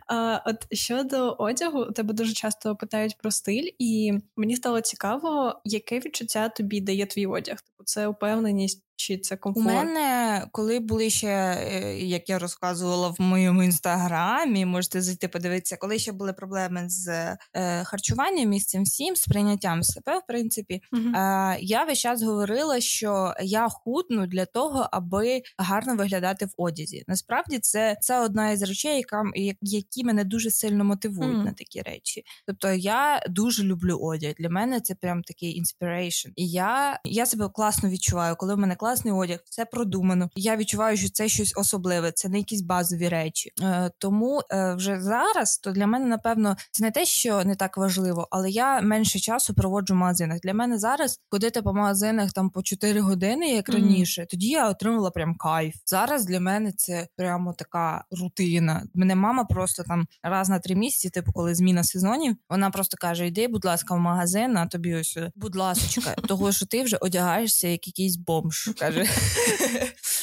Speaker 1: А, От щодо одягу, тебе дуже часто питають про стиль, і мені стало цікаво, яке відчуття тобі дає твій одяг. Типу, це упевненість чи це комфорт?
Speaker 2: У мене, коли були ще, е, як я розказувала в моєму інстаграмі, можете зайти подивитися, коли ще були проблеми з е, харчуванням цим всім, з прийняттям себе, в принципі, uh е, я весь час говорила, що я худну для того, аби гарно виглядати в одязі. Насправді, це це одна із речей, яка які мене дуже сильно мотивують uh на такі речі. Тобто я дуже люблю одяг. Для мене це прям такий inspiration. І я, я себе класно відчуваю, коли в мене класно класний одяг, все продумано. Я відчуваю, що це щось особливе, це не якісь базові речі. Е, Тому е, вже зараз то для мене, напевно, це не те, що не так важливо, але я менше часу проводжу в магазинах. Для мене зараз ходити по магазинах там по 4 години, як раніше, тоді я отримала прям кайф. Зараз для мене це прямо така рутина. Мене мама просто там раз на три місяці, типу, коли зміна сезонів, вона просто каже: Йди, будь ласка, в магазин, а тобі ось, будь ласка, того що ти вже одягаєшся як якийсь бомж каже.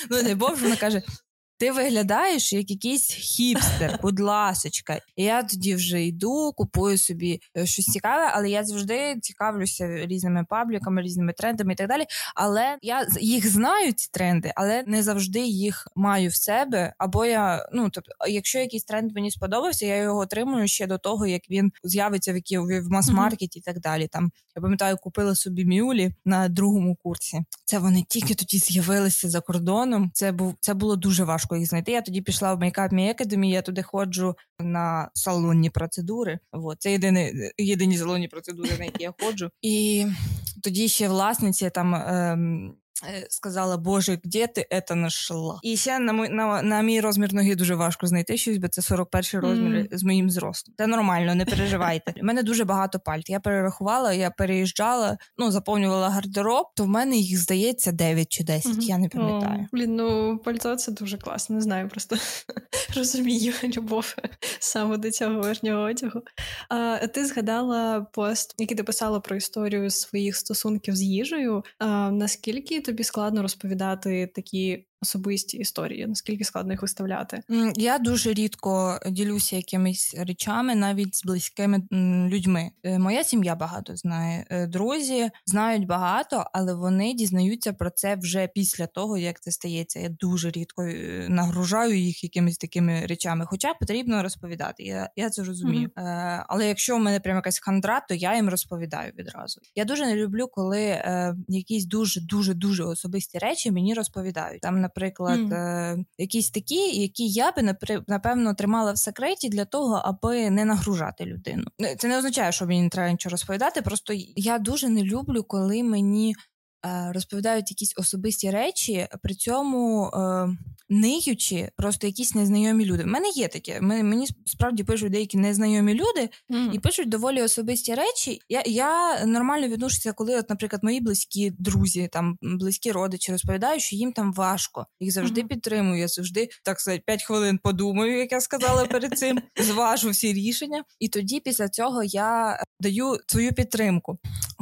Speaker 2: Ну, не Бог, вона каже: ти виглядаєш як якийсь хіпстер, будь ласочка. І я тоді вже йду, купую собі е, щось цікаве, але я завжди цікавлюся різними пабліками, різними трендами і так далі. Але я їх знаю, ці тренди, але не завжди їх маю в себе. Або я, ну тобто, якщо якийсь тренд мені сподобався, я його отримую ще до того, як він з'явиться в які в мас-маркеті і так далі. Там я пам'ятаю, купила собі мюлі на другому курсі. Це вони тільки тоді з'явилися за кордоном. Це був це було дуже важко важко їх знайти. Я тоді пішла в Makeup Me Academy, я туди ходжу на салонні процедури. От. Це єдині, єдині салонні процедури, на які я ходжу. І тоді ще власниці там. Ем, сказала, Боже, де ти це знайшла? І ще на мій, на, на мій розмір ноги дуже важко знайти щось, бо це 41 розмір mm. з моїм зростом. Це нормально, не переживайте. У мене дуже багато пальт. Я перерахувала, я переїжджала, ну заповнювала гардероб, то в мене їх здається 9 чи 10, mm-hmm. я не пам'ятаю. О,
Speaker 1: блін, ну пальто це дуже класно, не знаю, просто розумію любов саме до цього верхнього одягу. А, Ти згадала пост, який ти писала про історію своїх стосунків з їжею. А, Наскільки тобі складно розповідати такі особисті історії, наскільки складно їх виставляти?
Speaker 2: Я дуже рідко ділюся якимись речами, навіть з близькими людьми. Е, моя сім'я багато знає. Е, друзі знають багато, але вони дізнаються про це вже після того, як це стається. Я дуже рідко е, нагружаю їх якимись такими речами. Хоча потрібно розповідати. Я я це розумію. Mm-hmm. Але якщо в мене прям якась хандра, то я їм розповідаю відразу. Я дуже не люблю, коли якісь дуже дуже дуже особисті речі мені розповідають. Там наприклад, mm. е, якісь такі, які я би напевно тримала в секреті для того, аби не нагружати людину. Е, це не означає, що мені не треба нічого розповідати. Просто я дуже не люблю, коли мені розповідають якісь особисті речі, при цьому. Е, ниючи просто якісь незнайомі люди. У мене є таке. Мені справді пишуть деякі незнайомі люди mm. і пишуть доволі особисті речі. Я я нормально відношуся, коли, от, наприклад, мої близькі друзі, там близькі родичі розповідають, що їм там важко. Їх завжди mm. підтримую. Я завжди так сказати, 5 хвилин подумаю, як я сказала перед цим. Зважу всі рішення, і тоді після цього я даю свою підтримку.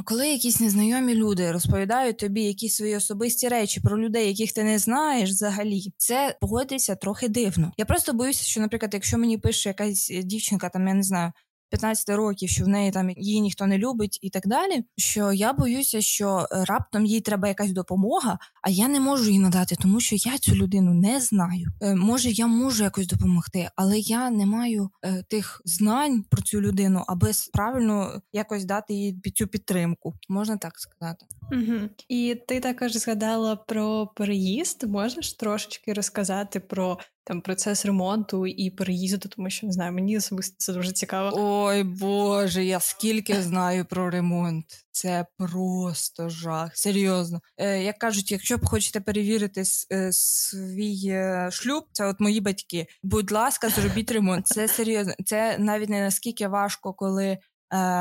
Speaker 2: Коли якісь незнайомі люди розповідають тобі якісь свої особисті речі про людей, яких ти не знаєш, взагалі це погодиться трохи дивно. Я просто боюся, що, наприклад, якщо мені пише якась дівчинка, там я не знаю. 15 років, що в неї там її ніхто не любить і так далі. Що я боюся, що е, раптом їй треба якась допомога, а я не можу її надати, тому що я цю людину не знаю. Е, може, я можу якось допомогти, але я не маю е, тих знань про цю людину, аби правильно якось дати їй цю підтримку. Можна так сказати.
Speaker 1: Угу. І ти також згадала про переїзд. Можеш трошечки розказати про там процес ремонту і переїзду, тому що не знаю, мені особисто це дуже цікаво.
Speaker 2: Ой Боже, я скільки знаю про ремонт. Це просто жах. Серйозно. Е, Як кажуть, якщо б хочете перевірити е, свій е, шлюб, це от мої батьки. Будь ласка, зробіть ремонт. Це серйозно. Це навіть не наскільки важко, коли е,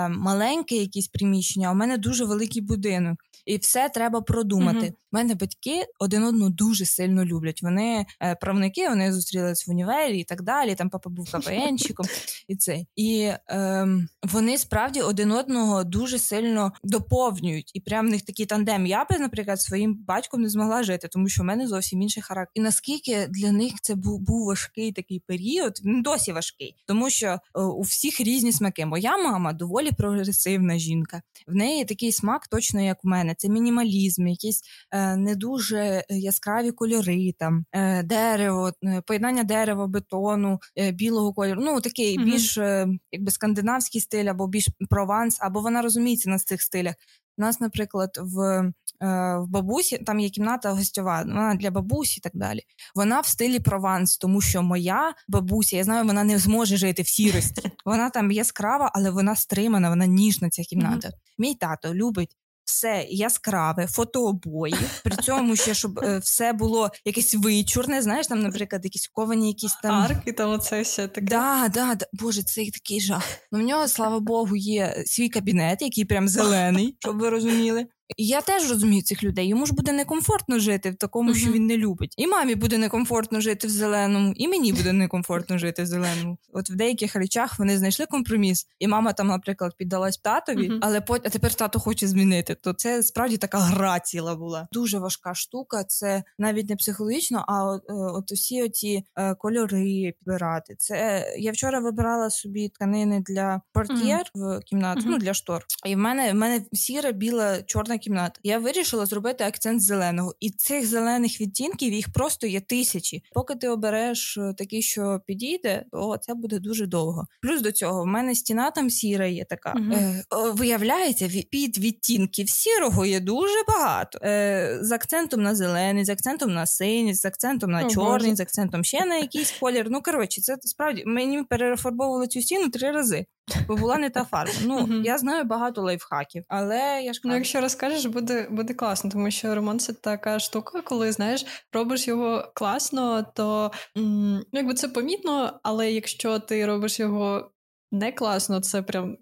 Speaker 2: маленьке якісь приміщення, а у мене дуже великий будинок і все треба продумати. У mm-hmm. мене батьки один одну дуже сильно люблять. Вони е, правники, вони зустрілись в універі і так далі. Там папа був КПНчиком і це. І е, вони справді один одного дуже сильно доповнюють. І прям в них такий тандем. Я би, наприклад, своїм батьком не змогла жити, тому що в мене зовсім інший характер. І наскільки для них це був був важкий такий період, він досі важкий, тому що е, у всіх різні смаки. Моя мама доволі прогресивна жінка. В неї такий смак, точно як у мене мене це мінімалізм, якісь е, не дуже е, яскраві кольори, там е, дерево, поєднання дерева, бетону, е, білого кольору. Ну такий mm більш е, якби скандинавський стиль, або більш прованс, або вона розуміється на цих стилях. У нас, наприклад, в в бабусі там є кімната гостьова, вона для бабусі і так далі. Вона в стилі прованс, тому що моя бабуся, я знаю, вона не зможе жити в сірості. Вона там яскрава, але вона стримана, вона ніжна ця кімната. Mm-hmm. Мій тато любить все яскраве, фотообої. При цьому ще щоб е, все було якесь вичурне. Знаєш, там, наприклад, якісь ковані якісь там
Speaker 1: арки, там оце все таке.
Speaker 2: Да, да, да. Боже, це такий жах. Ну, в нього, слава Богу, є свій кабінет, який прям зелений, щоб ви розуміли. І я теж розумію цих людей. Йому ж буде некомфортно жити в такому, uh-huh. що він не любить. І мамі буде некомфортно жити в зеленому, і мені буде некомфортно жити в зеленому. От в деяких речах вони знайшли компроміс, і мама там, наприклад, піддалась татові, uh-huh. але пот... а тепер тато хоче змінити. То це справді така гра ціла була. Дуже важка штука. Це навіть не психологічно, а от, е, от усі оті е, кольори підбирати. Це я вчора вибирала собі тканини для портьєр uh-huh. в кімнату, ну для штор. І в мене в мене сіра, біла, чорна кімнат. Я вирішила зробити акцент зеленого, і цих зелених відтінків їх просто є тисячі. Поки ти обереш е, такий, що підійде, то це буде дуже довго. Плюс до цього в мене стіна там сіра є така. Угу. Е, Виявляється, під відтінків сірого є дуже багато. Е, З акцентом на зелений, з акцентом на синій, з акцентом на О, чорний, Боже. з акцентом ще на якийсь колір. Ну коротше, це справді мені перерафарбовували цю стіну три рази бо була не та фарба. Ну я знаю багато лайфхаків, але я ж кажу.
Speaker 1: ну, якщо розкажеш, буде буде класно, тому що ремонт це така штука, коли знаєш, робиш його класно, то ну, якби це помітно, але якщо ти робиш його не класно, це прям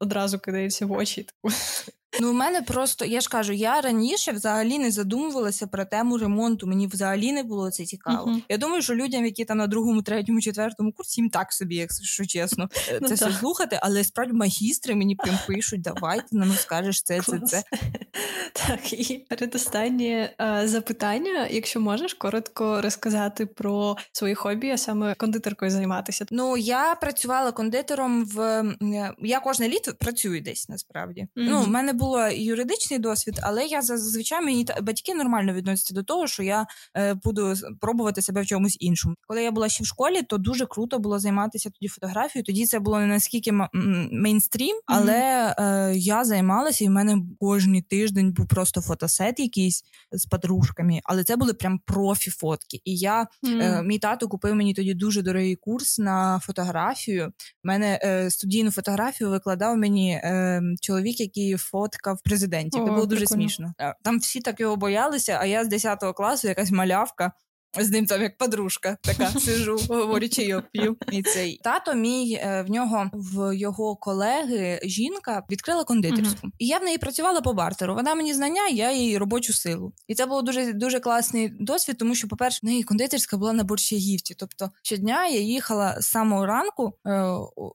Speaker 1: одразу кидається в очі.
Speaker 2: Ну, у мене просто, я ж кажу, я раніше взагалі не задумувалася про тему ремонту. Мені взагалі не було це цікаво. Uh-huh. Я думаю, що людям, які там на другому, третьому, четвертому курсі, їм так собі, якщо чесно, ну це все слухати, але справді магістри мені прям пишуть, давайте нам скажеш це, це, це.
Speaker 1: Так, і передостаннє е, запитання, якщо можеш коротко розказати про свої хобі, а саме кондитеркою займатися.
Speaker 2: Ну, я працювала кондитером в я кожне літо працюю десь насправді. Mm-hmm. Ну, в мене було юридичний досвід, але я зазвичай мені батьки нормально відносяться до того, що я е, буду пробувати себе в чомусь іншому. Коли я була ще в школі, то дуже круто було займатися тоді фотографією. Тоді це було не наскільки мейнстрім, але е, я займалася, і в мене кожен тиждень був просто фотосет, якийсь з подружками, але це були прям профі фотки. І я mm-hmm. е, мій тато купив мені тоді дуже дорогий курс на фотографію. У мене е, студійну фотографію викладав мені ем, чоловік, який фото в президенті. Це було дуже смішно. Там всі так його боялися, а я з 10 класу якась малявка з ним там як подружка, така сижу, говорю, чайок п'ю. І цей тато мій е, в нього в його колеги жінка відкрила кондитерську, uh-huh. і я в неї працювала по бартеру. Вона мені знання, я їй робочу силу. І це було дуже дуже класний досвід, тому що, по-перше, в неї кондитерська була на борщагівці. Тобто щодня я їхала з самого ранку е,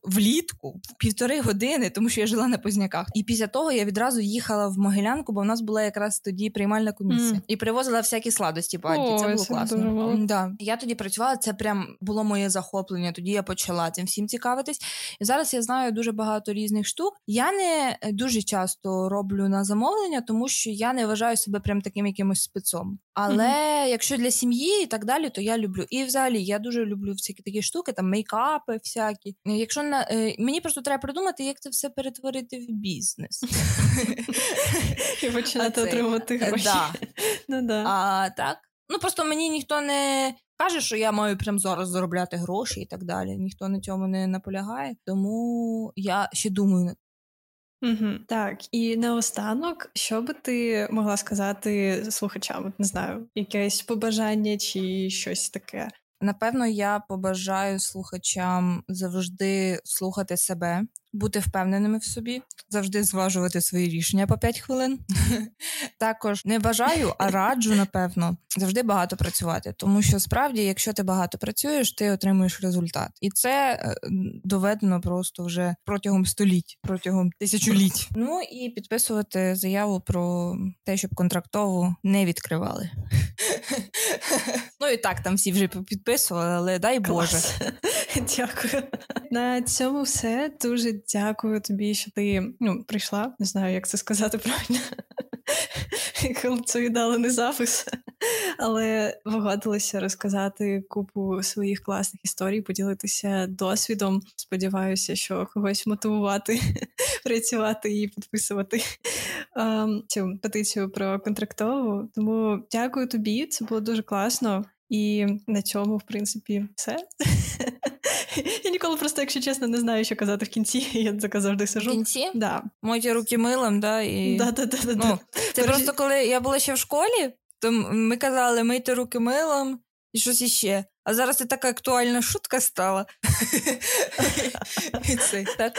Speaker 2: влітку півтори години, тому що я жила на позняках. І після того я відразу їхала в Могилянку, бо в нас була якраз тоді приймальна комісія, і привозила всякі сладості. Багаті. Це було класно.
Speaker 1: Спробувала.
Speaker 2: Да. Я тоді працювала, це прям було моє захоплення. Тоді я почала цим всім цікавитись. І зараз я знаю дуже багато різних штук. Я не дуже часто роблю на замовлення, тому що я не вважаю себе прям таким якимось спецом. Але mm-hmm. якщо для сім'ї і так далі, то я люблю. І взагалі я дуже люблю всякі такі штуки, там мейкапи, всякі. Якщо на е, мені просто треба придумати, як це все перетворити в бізнес
Speaker 1: і починати отримувати гроші.
Speaker 2: Ну, да. А так. Ну просто мені ніхто не каже, що я маю прямо зараз заробляти гроші і так далі. Ніхто на цьому не наполягає, тому я ще думаю.
Speaker 1: Угу, Так, і наостанок, що би ти могла сказати слухачам? Не знаю, якесь побажання чи щось таке.
Speaker 2: Напевно, я побажаю слухачам завжди слухати себе, бути впевненими в собі, завжди зважувати свої рішення по 5 хвилин. Також не бажаю, а раджу, напевно, завжди багато працювати. Тому що справді, якщо ти багато працюєш, ти отримуєш результат. І це е, доведено просто вже протягом століть, протягом тисячоліть. Ну і підписувати заяву про те, щоб контрактову не відкривали. Ну і так там всі вже підписували, але дай Боже.
Speaker 1: Дякую. На цьому все. Дуже дякую тобі, що ти ну, прийшла. Не знаю, як це сказати правильно. Коли це не запис, але погодилася розказати купу своїх класних історій, поділитися досвідом. Сподіваюся, що когось мотивувати, працювати і підписувати um, цю петицію про контрактову. Тому дякую тобі, це було дуже класно. І на цьому, в принципі, все. Я ніколи просто, якщо чесно, не знаю, що казати в кінці. Я так завжди сижу.
Speaker 2: В кінці?
Speaker 1: Да.
Speaker 2: Мойте руки милим, да? І...
Speaker 1: Да, да, да, да,
Speaker 2: ну, Це просто коли я була ще в школі, то ми казали мийте руки милом і щось іще. А зараз це така актуальна шутка стала.
Speaker 1: Так.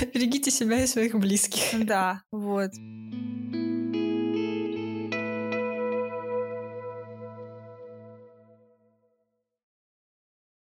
Speaker 1: Берегите себя и своих близких.
Speaker 2: Да, вот.